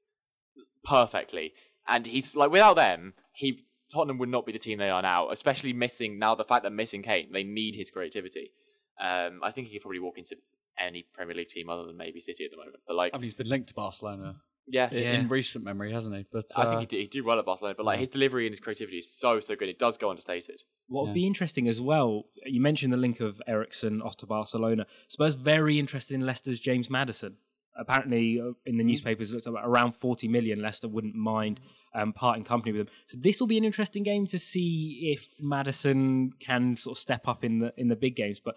perfectly, and he's like without them, he Tottenham would not be the team they are now. Especially missing now the fact that missing Kane, they need his creativity. Um, I think he could probably walk into any Premier League team other than maybe City at the moment. But like, I mean, he's been linked to Barcelona yeah, i- Yeah. in recent memory, hasn't he? But I uh, think he'd do, he'd do well at Barcelona, but like yeah. his delivery and his creativity is so so good. It does go understated. What would Yeah. be interesting as well, you mentioned the link of Eriksen off to Barcelona. Spurs very interested in Leicester's James Maddison. Apparently, uh, in the newspapers, it looks like around 40 million. Leicester wouldn't mind um, parting company with him. So this will be an interesting game to see if Maddison can sort of step up in the in the big games. But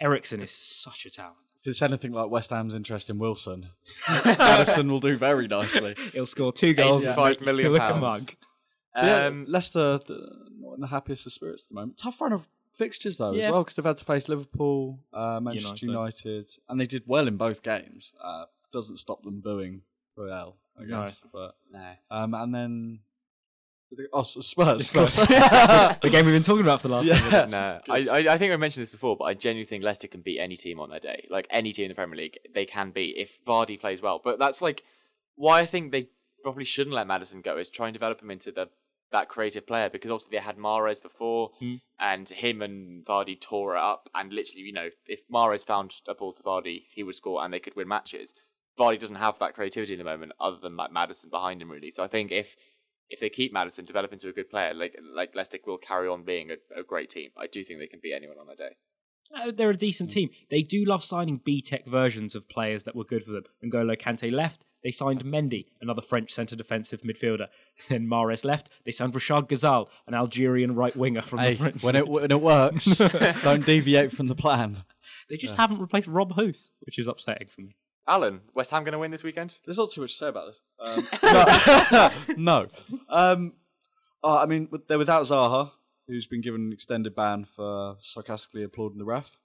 Eriksen is such a talent. If it's anything like West Ham's interest in Wilson, Maddison will do very nicely. He'll score two goals. and 85 make- look a pounds. mug. yeah, Um, Leicester the, not in the happiest of spirits at the moment. Tough run of fixtures though as Yeah. well because they've had to face Liverpool, uh, Manchester United. and they did well in both games. Uh, doesn't stop them booing Royale, I No. guess. But no. um, and then oh, Spurs. Spurs. the game we've been talking about for the last Yeah. few minutes. No, I, I, I think I mentioned this before, but I genuinely think Leicester can beat any team on their day. Like any team in the Premier League, they can beat if Vardy plays well. But that's like why I think they probably shouldn't let Maddison go is try and develop him into the that creative player because obviously they had Mahrez before, Hmm. and him and Vardy tore it up. And literally, you know, if Mahrez found a ball to Vardy, he would score and they could win matches. Vardy doesn't have that creativity in the moment, other than like Maddison behind him, really. So I think if if they keep Maddison, develop into a good player, like like Leicester will carry on being a, a great team. I do think they can beat anyone on their day. Uh, they're a decent team. They do love signing B Tech versions of players that were good for them. N'Golo Kante left, they signed Mendy, another French centre defensive midfielder. Then Mahrez left, they signed Rachid Ghezzal, an Algerian right winger from Hey, the French. when it when it works, don't deviate from the plan. They just haven't replaced Rob Huth, which is upsetting for me. Alan, West Ham going to win this weekend? There's not too much to say about this. Um, no, no. Um, oh, I mean, they're without Zaha, who's been given an extended ban for sarcastically applauding the ref.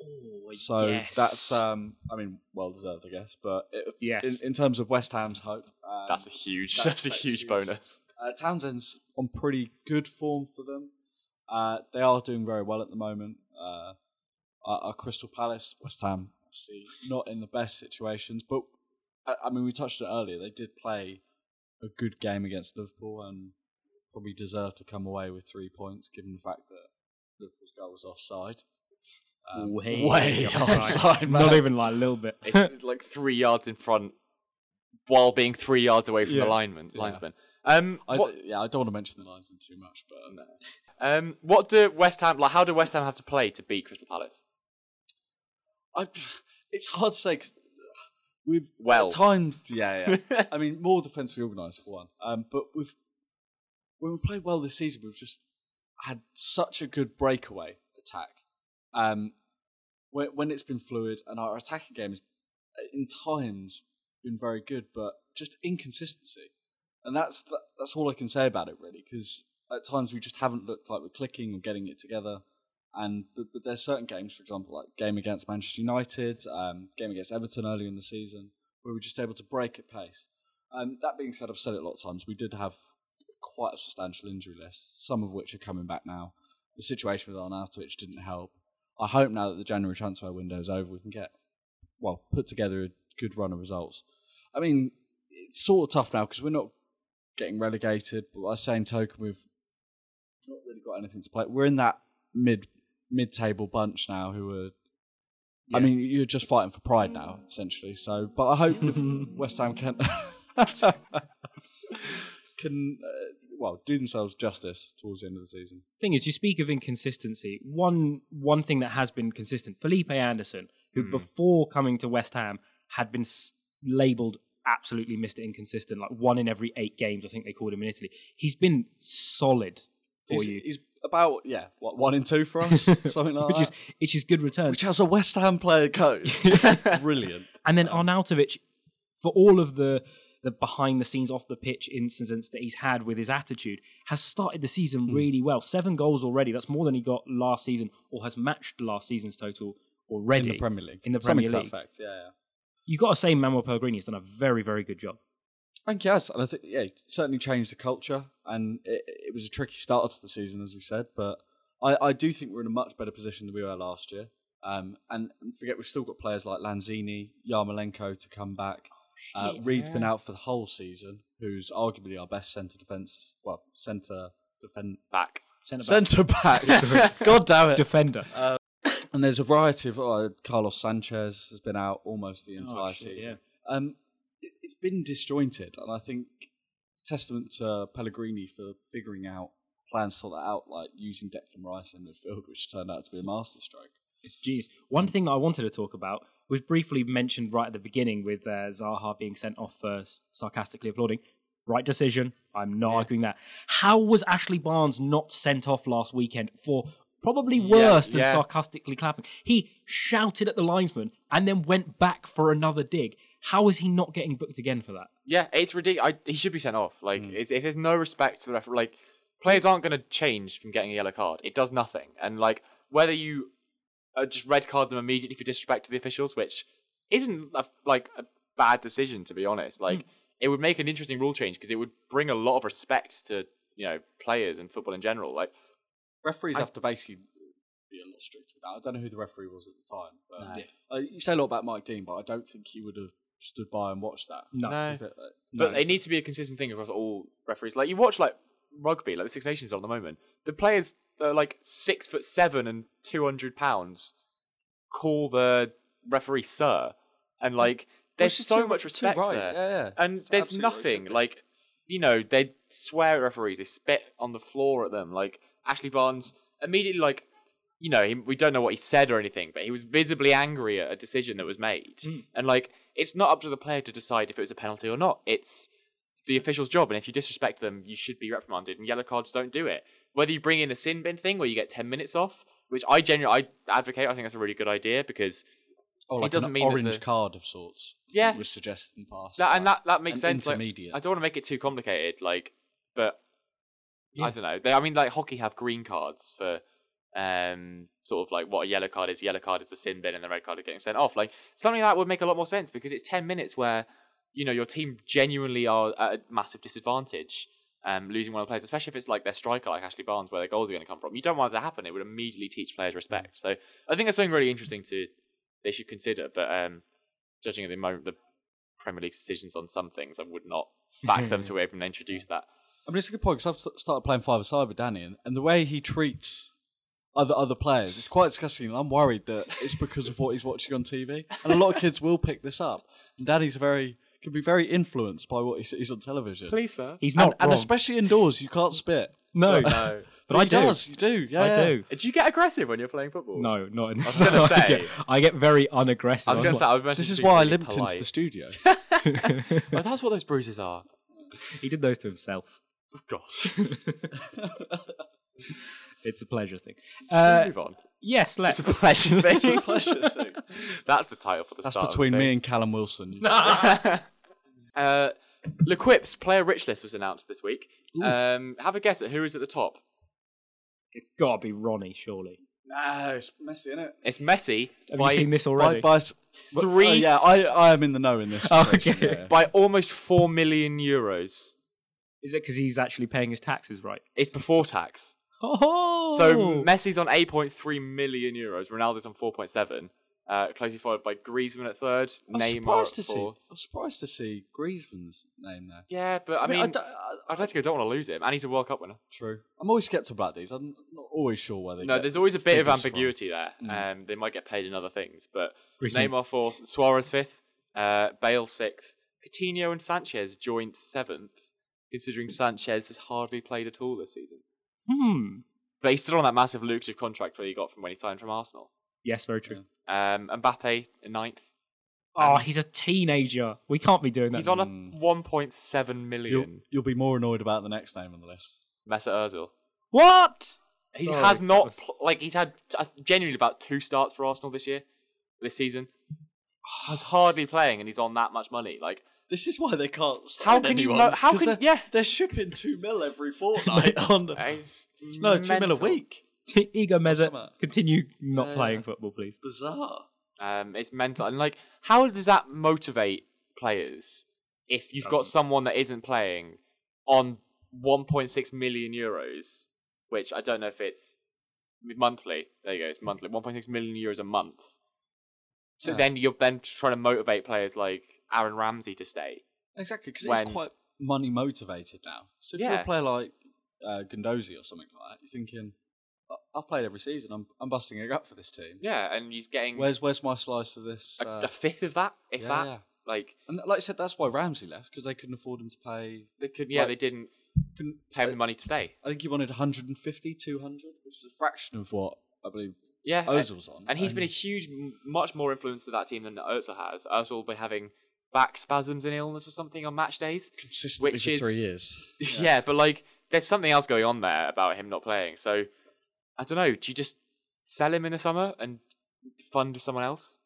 Oh, So yes. that's, um, I mean, well deserved, I guess. But it, Yes. in, in terms of West Ham's hope, um, That's a huge. that's- That's, a huge, huge. bonus. uh, Townsend's on pretty good form for them. Uh, they are doing very well at the moment. Uh, our, our Crystal Palace, West Ham, obviously not in the best situations, but I, I mean, we touched it earlier. They did play a good game against Liverpool and probably deserved to come away with three points, given the fact that Liverpool's goal was offside. Um, way, way offside, man. Not even like a little bit. It's like three yards in front, while being three yards away from Yeah. the lineman. Yeah. Linesman. Um, I, what, yeah, I don't want to mention the linesman too much, but um, what do West Ham like? How do West Ham have to play to beat Crystal Palace? I, it's hard to say 'cause we've Well. at times, yeah, yeah. I mean, more defensively organised for one. Um, but we've when we played well this season, we've just had such a good breakaway attack. Um, when when it's been fluid and our attacking game has in times been very good, but just inconsistency, and that's that, that's all I can say about it really. Because at times we just haven't looked like we're clicking or getting it together. And but, there's certain games, for example, like game against Manchester United, um, game against Everton earlier in the season, where we're just able to break at pace. Um, that being said, I've said it a lot of times. We did have quite a substantial injury list, some of which are coming back now. The situation with Arnautovic didn't help. I hope now that the January transfer window is over, we can get well put together a good run of results. I mean, it's sort of tough now because we're not getting relegated, but by the same token, we've not really got anything to play. We're in that mid mid table bunch now who are. I mean, you're just fighting for pride now, essentially. So, but I hope West Ham can can uh, well do themselves justice towards the end of the season. thing is, you speak of inconsistency. One one thing that has been consistent, Felipe Anderson, who Hmm. before coming to West Ham had been s- labelled absolutely Mr. Inconsistent, like one in every eight games. I think they called him in Italy. He's been solid for He's, you, he's about yeah, what one in two for us, something like which that. is which is good return. which has a West Ham player coach. Brilliant. And then Arnautovic, for all of the the behind the scenes off the pitch incidents that he's had with his attitude, has started the season Hmm. really well. Seven goals already. That's more than he got last season, or has matched last season's total already In the Premier League. In the Premier League. effect, yeah, yeah. You got to say, Manuel Pellegrini has done a very, very good job. I think he has. And I think, yeah, it certainly changed the culture. And it, it was a tricky start to the season, as we said. But I, I do think we're in a much better position than we were last year. Um, and and forget, we've still got players like Lanzini, Yarmolenko to come back. Uh, Reid's been out for the whole season, who's arguably our best centre defence. Well, centre defend Back. Centre back. back. God damn it! defender. And there's a variety of uh, Carlos Sanchez has been out almost the entire Oh, shit, season. Um, it, it's been disjointed, and I think testament to Pellegrini for figuring out plans to sort that out, like using Declan Rice in midfield, which turned out to be a masterstroke. It's genius. One thing that I wanted to talk about was briefly mentioned right at the beginning with uh, Zaha being sent off for sarcastically applauding. Right decision. I'm not arguing that. How was Ashley Barnes not sent off last weekend for Probably Yeah, worse than yeah. sarcastically clapping. He shouted at the linesman and then went back for another dig. How is he not getting booked again for that? Yeah, it's ridiculous. He should be sent off. Like, Mm. it's, if there's no respect to the referee, like players aren't going to change from getting a yellow card. It does nothing. And like whether you uh, just red card them immediately for disrespect to the officials, which isn't a, like a bad decision to be honest. Like Mm. it would make an interesting rule change because it would bring a lot of respect to you know players and football in general. Like Referees I- have to basically be a lot stricter with that. I don't know who the referee was at the time, but No. uh, you say a lot about Mike Dean, but I don't think he would have stood by and watched that. No. No. With it, But No, it needs to be a consistent thing across all referees. Like you watch like rugby, like the Six Nations on the moment. The players are like six foot seven and two hundred pounds call the referee sir, and mm. like there's Which is so too- much respect right, there, yeah, yeah. and It's there's absolutely what it should nothing be. like you know they swear at referees, they spit on the floor at them. Like Ashley Barnes immediately like. You know, he, we don't know what he said or anything, but he was visibly angry at a decision that was made. Mm. And like, it's not up to the player to decide if it was a penalty or not. It's the official's job, and if you disrespect them, you should be reprimanded. And yellow cards don't do it. Whether you bring in a sin bin thing where you get ten minutes off, which I genuinely I advocate, I think that's a really good idea because Oh, like doesn't an mean orange the- card of sorts. Yeah. was suggested in the past. that and that that makes sense. Like, intermediate. I don't want to make it too complicated, like, but Yeah. I don't know. They, I mean, like hockey have green cards for um sort of like what a yellow card is. Yellow card is the sin bin, and the red card is getting sent off. Like something like that would make a lot more sense because it's ten minutes where you know your team genuinely are at a massive disadvantage. Um, losing one of the players, especially if it's like their striker, like Ashley Barnes, where their goals are going to come from. You don't want that to happen. It would immediately teach players respect. So I think that's something really interesting to they should consider. But um, judging at the moment, the Premier League decisions on some things, I would not back them to even introduce that. I mean, it's a good point because I've started playing five aside with Danny, and, and the way he treats other other players, it's quite disgusting. I'm worried that it's because of what he's watching on TV, and a lot of kids will pick this up. And Danny's very can be very influenced by what he sees on television. Please, sir. He's and, not and wrong. especially indoors, you can't spit. no, No. but I he do. does. You do. Yeah, I yeah. do. Do you get aggressive when you're playing football? No, not in this. was gonna I say. get, I get very unaggressive. I was I'm going to say, like- I This is be why I really limped into the studio. Well, that's what those bruises are. he did those to himself. Oh, gosh. It's a pleasure thing. Should we Uh, move on. yes, let's. It's a pleasure thing. it's a pleasure thing. That's the title for the That's start. between of the me thing. and Callum Wilson. uh, L'Équipe's player rich list was announced this week. Um, have a guess at who is at the top. It's got to be Ronnie, surely. No, it's Messi, isn't it? It's Messi Have by, you seen this already? by s- Three- Oh, yeah, I, I am in the know in this. Oh, situation, okay. yeah, yeah. by almost four million euros. Is it because he's actually paying his taxes right? It's before tax. Oh, So Messi's on 8.3 million euros. Ronaldo's on 4.7. Uh, closely followed by Griezmann at third. I'm Neymar surprised at to see. fourth. I'm surprised to see Griezmann's name there. Yeah, but I, mean, I don't- I- Atletico don't want to lose him, and he's a World Cup winner. true. I'm always skeptical about these. I'm not always sure where they. No, get there's always a bit of figures from. ambiguity there. Mm. Um, they might get paid in other things, but Griezmann. Neymar fourth, Suarez fifth, uh, Bale sixth, Coutinho and Sanchez joint seventh. Considering Sanchez has hardly played at all this season, Hmm. but he's still on that massive lucrative contract where he got from when he signed from Arsenal. Yes, very true. Um, Mbappe in ninth. Oh, he's a teenager. We can't be doing that. He's on a Mm. 1.7 You'll, million. you'll be more annoyed about the next name on the list. Mesut Ozil. what? He Oh, has not goodness. pl- like he's had uh, genuinely about two starts for Arsenal this year, this season. Has hardly playing, and he's on that much money. Like This is why they can't. Sign How can you anyone, know- how 'cause can- they're, yeah. they're shipping two mil every fortnight on. it's No, two mil a mental. week. Ego Meza, continue not Yeah. playing football, please. Bizarre. Um, it's mental, and like, how does that motivate players if you've got someone that isn't playing on 1.6 million euros, which I don't know if it's monthly. There you go, it's monthly. 1.6 million euros a month. So Yeah. then you're then trying to motivate players like Aaron Ramsey to stay. Exactly, because When- it's quite money motivated now. So if you're a player like uh, Guendouzi or something like that, you're thinking, "I- I've played every season. I'm, I'm busting it up for this team. Yeah, and he's getting Where's where's my slice of this? a, Uh, a fifth of that, if yeah, that. yeah. Like And like I said, that's why Ramsey left because they couldn't afford him to pay. they could, yeah, Like- they didn't Couldn't, pay him the money to stay. I think he wanted 150, 200, which is a fraction of what I believe Yeah, Ozil's on. And he's been a huge, much more influence to that team than Özil has. Özil will be having back spasms and illness or something on match days. consistently which for is- three years. Yeah. but like, there's something else going on there about him not playing. So I don't know. Do you just sell him in the summer and fund someone else?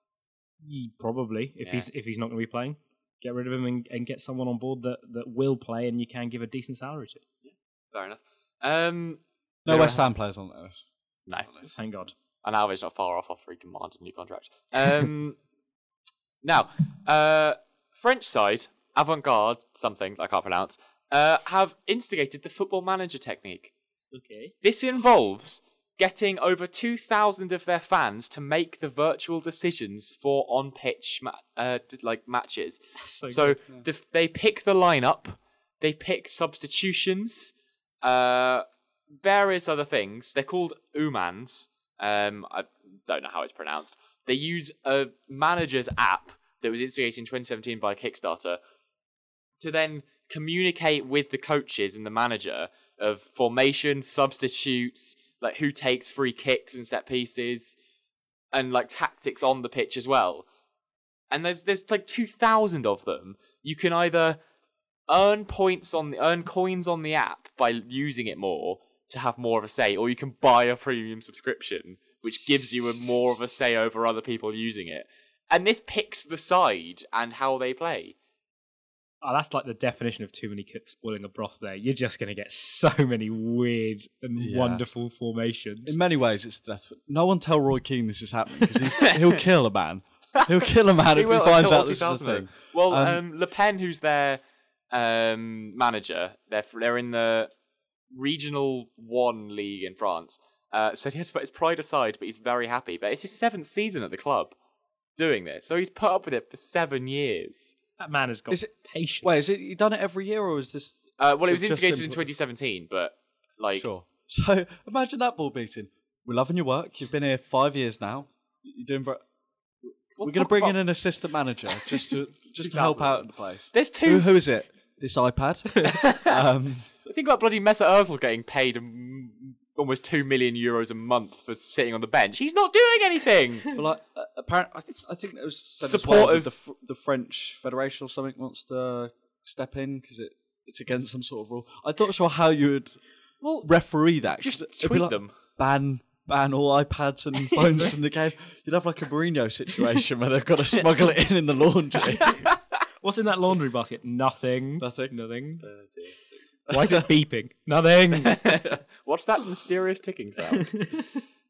Ye- Probably, if Yeah. he's if he's not going to be playing, get rid of him and, and get someone on board that, that will play and you can give a decent salary to. Yeah, Fair enough. Um, No West Ham players on that list. No, Thank God. and Alves not far off offering command a new contract. Um, now, uh, French side, avant-garde, something I can't pronounce, uh, have instigated the football manager technique. Okay. This involves getting over 2,000 of their fans to make the virtual decisions for on-pitch ma- uh, like matches. So, So the, they pick the lineup, they pick substitutions, uh, various other things. They're called umans. Um, I don't know how it's pronounced. They use a manager's app that was instigated in 2017 by Kickstarter to then communicate with the coaches and the manager of formation, substitutes, like who takes free kicks and set pieces, and like tactics on the pitch as well. And there's there's like two thousand of them. You can either earn points on the earn coins on the app by using it more to have more of a say, or you can buy a premium subscription, which gives you a more of a say over other people using it. And this picks the side and how they play. Oh, that's like the definition of too many cooks spoiling a broth there. You're just going to get so many weird and Yeah. wonderful formations. In many ways, it's that's no one tell Roy Keane this is happening because he'll kill a man. He'll kill a man if he finds out this is a thing. Well, Um, um, Le Pen, who's their um, manager, they're they're in the regional one league in France. Uh, said he had to put his pride aside, but he's very happy. But it's his seventh season at the club doing this, so he's put up with it for seven years. that man has got Is it- patience. Wait, is it you done it every year or is this Uh, well, it was It's just instigated in 2017, but like, sure? So imagine that ball beating. We're loving your work. You've been here five years now. You're doing. Ver- we'll We're going to bring about- in an assistant manager just to just to help out in the place. There's Who, two. who is it? This iPad. um, Think about bloody Mesut Ozil getting paid almost two million euros a month for sitting on the bench. He's not doing anything. but like, uh, apparently, I think, I think there was said as well Supporters. the, Fr- the French Federation or something wants to step in because it, it's against some sort of rule. I thought sure how you would Well, referee that. just tweet like, them. Ban ban all iPads and phones from the game. You'd have like a Mourinho situation where they've got to smuggle it in in the laundry. What's in that laundry basket? Nothing. Nothing. Nothing. Why is it beeping? Nothing. What's that mysterious ticking sound?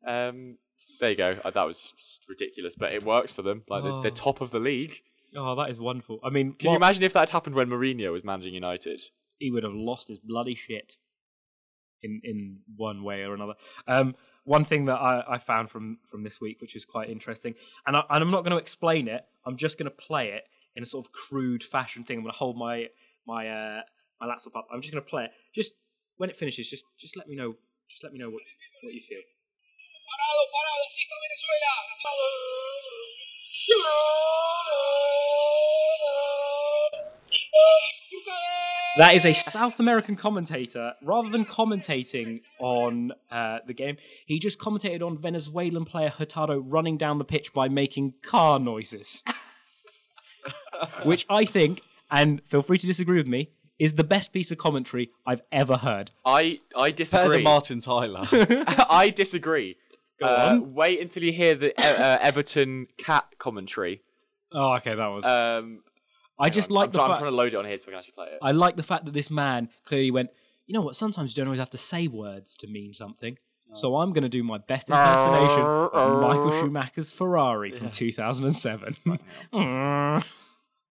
um, there you go. Uh, That was just ridiculous, but it worked for them. Like they're, they're Oh. top of the league. oh, that is wonderful. I mean, Can you what- imagine if that had happened when Mourinho was managing United? he would have lost his bloody shit in in one way or another. Um, one thing that I, I found from from this week, which is quite interesting, and, I, and I'm not going to explain it. I'm just going to play it in a sort of crude fashion thing. I'm going to hold my my uh, my laptop up. I'm just going to play it. Just when it finishes, just just let me know. Just let me know what what you feel. Parado, parado, así está Venezuela. That is a South American commentator. Rather than commentating on uh, the game, he just commentated on Venezuelan player Hurtado running down the pitch by making car noises. Which I think, and feel free to disagree with me, is the best piece of commentary I've ever heard. I I Better disagree. than Martin Tyler. I disagree. Go Uh, on. Wait until you hear the uh, uh, Everton cat commentary. Oh, okay, that was. Um, I just on. like I'm, the try- I'm fact. trying to load it on here so I can actually play it. I like the fact that this man clearly went. You know what? Sometimes you don't always have to say words to mean something. So I'm going to do my best impersonation of Michael Schumacher's Ferrari from 2007.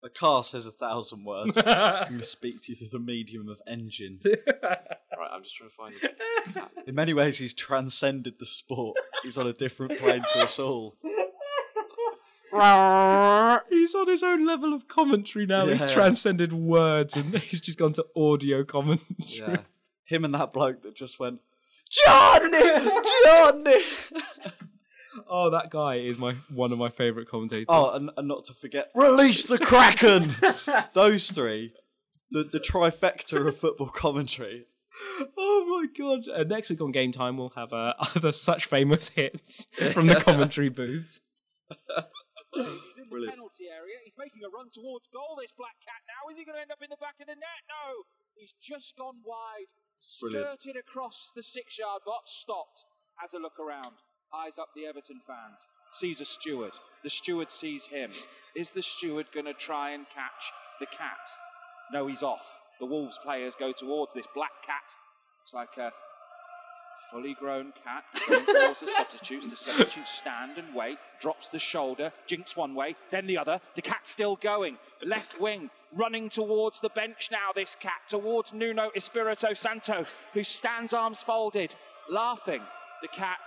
A car says a thousand words. I'm going to speak to you through the medium of engine. right, I'm just trying to find it. In many ways, he's transcended the sport. He's on a different plane to us all. he's on his own level of commentary now. Yeah. He's transcended words and he's just gone to audio commentary. Yeah. Him and that bloke that just went, Johnny! Johnny! Oh, that guy is my one of my favourite commentators. Oh, and, and not to forget, release the Kraken! Those three, the, the trifecta of football commentary. Oh my god! Uh, next week on Game Time, we'll have uh, other such famous hits from the commentary booths. He's in the penalty area. He's making a run towards goal. This black cat now. Is he going to end up in the back of the net? No. He's just gone wide, Brilliant. skirted across the six-yard box, stopped, has a look around, eyes up the Everton fans, sees a steward. The steward sees him. Is the steward going to try and catch the cat? No, he's off. The Wolves players go towards this black cat. It's like a fully grown cat the substitutes. The substitutes stand and wait, drops the shoulder, jinks one way, then the other. The cat's still going. Left wing, running towards the bench now, this cat, towards Nuno Espirito Santo, who stands arms folded, laughing. The cat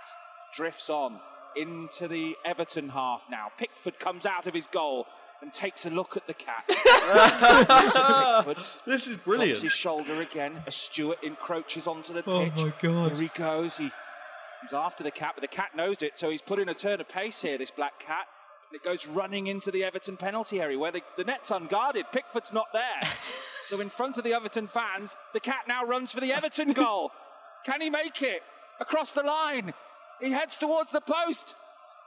drifts on into the Everton half now. Pickford comes out of his goal and takes a look at the cat. Pickford, This is drops brilliant. his shoulder again. A steward encroaches onto the oh pitch. Oh pitch. my God. Here he goes. He, he's after the cat, but the cat knows it, so he's put in a turn of pace here, this black cat. And it goes running into the Everton penalty area where the, the net's unguarded. Pickford's not there. so in front of the Everton fans, the cat now runs for the Everton goal. Can he make it? Across the line. He heads towards the post.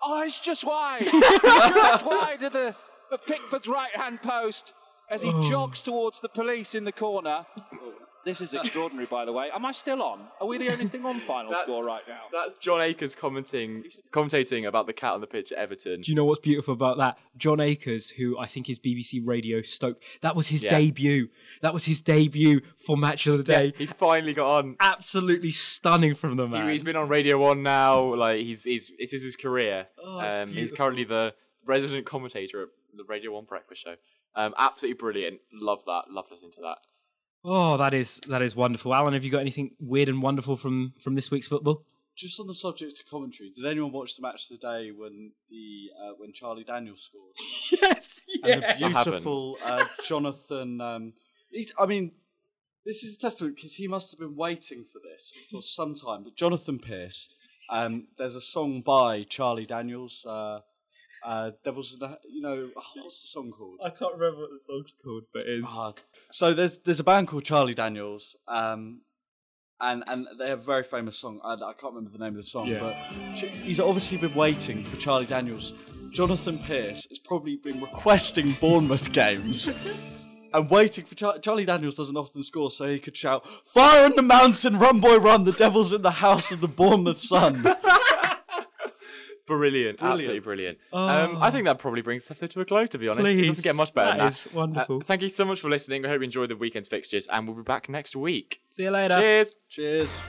Oh, it's just wide. just wide of the of Pickford's right hand post as he oh. jogs towards the police in the corner. This is extraordinary, by the way. Am I still on? Are we the only thing on final That's- score right now? That's John Akers commenting, commentating about the cat on the pitch at Everton. Do you know what's beautiful about that? John Akers, who I think is BBC Radio Stoke, that was his Yeah. debut. That was his debut for Match of the Day. He finally got on. Absolutely stunning from the man. he's been on Radio One now. Like he's, he's this is his career. Oh, it's um, he's beautiful. currently the resident commentator at the Radio One breakfast show. Um, absolutely brilliant. Love that. Love listening to that. Oh, that is that is wonderful. Alan, have you got anything weird and wonderful from from this week's football? Just on the subject of commentary, did anyone watch the match today when the uh, when Charlie Daniels scored? yes, and the I haven't. beautiful uh, Jonathan. Um, he's, I mean, this is a testament because he must have been waiting for this for some time. But Jonathan Pearce, um, there's a song by Charlie Daniels. Uh, uh, Devils, in the, you know, oh, what's the song called? I can't remember what the song's called, but it's Ah, so there's there's a band called Charlie Daniels, um, and and they have a very famous song. I, I can't remember the name of the song, Yeah. but Ch- he's obviously been waiting for Charlie Daniels. Jonathan Pearce has probably been requesting Bournemouth games. And waiting for Char- Charlie Daniels doesn't often score, so he could shout, "Fire on the mountain, run boy, run! The devil's in the house of the Bournemouth sun." Brilliant. Absolutely brilliant. Um, I think that probably brings stuff to a close. To be honest, it Please. doesn't get much better That than is that. wonderful. Uh, thank you so much for listening. I hope you enjoyed the weekend's fixtures, and we'll be back next week. See you later. Cheers. Cheers.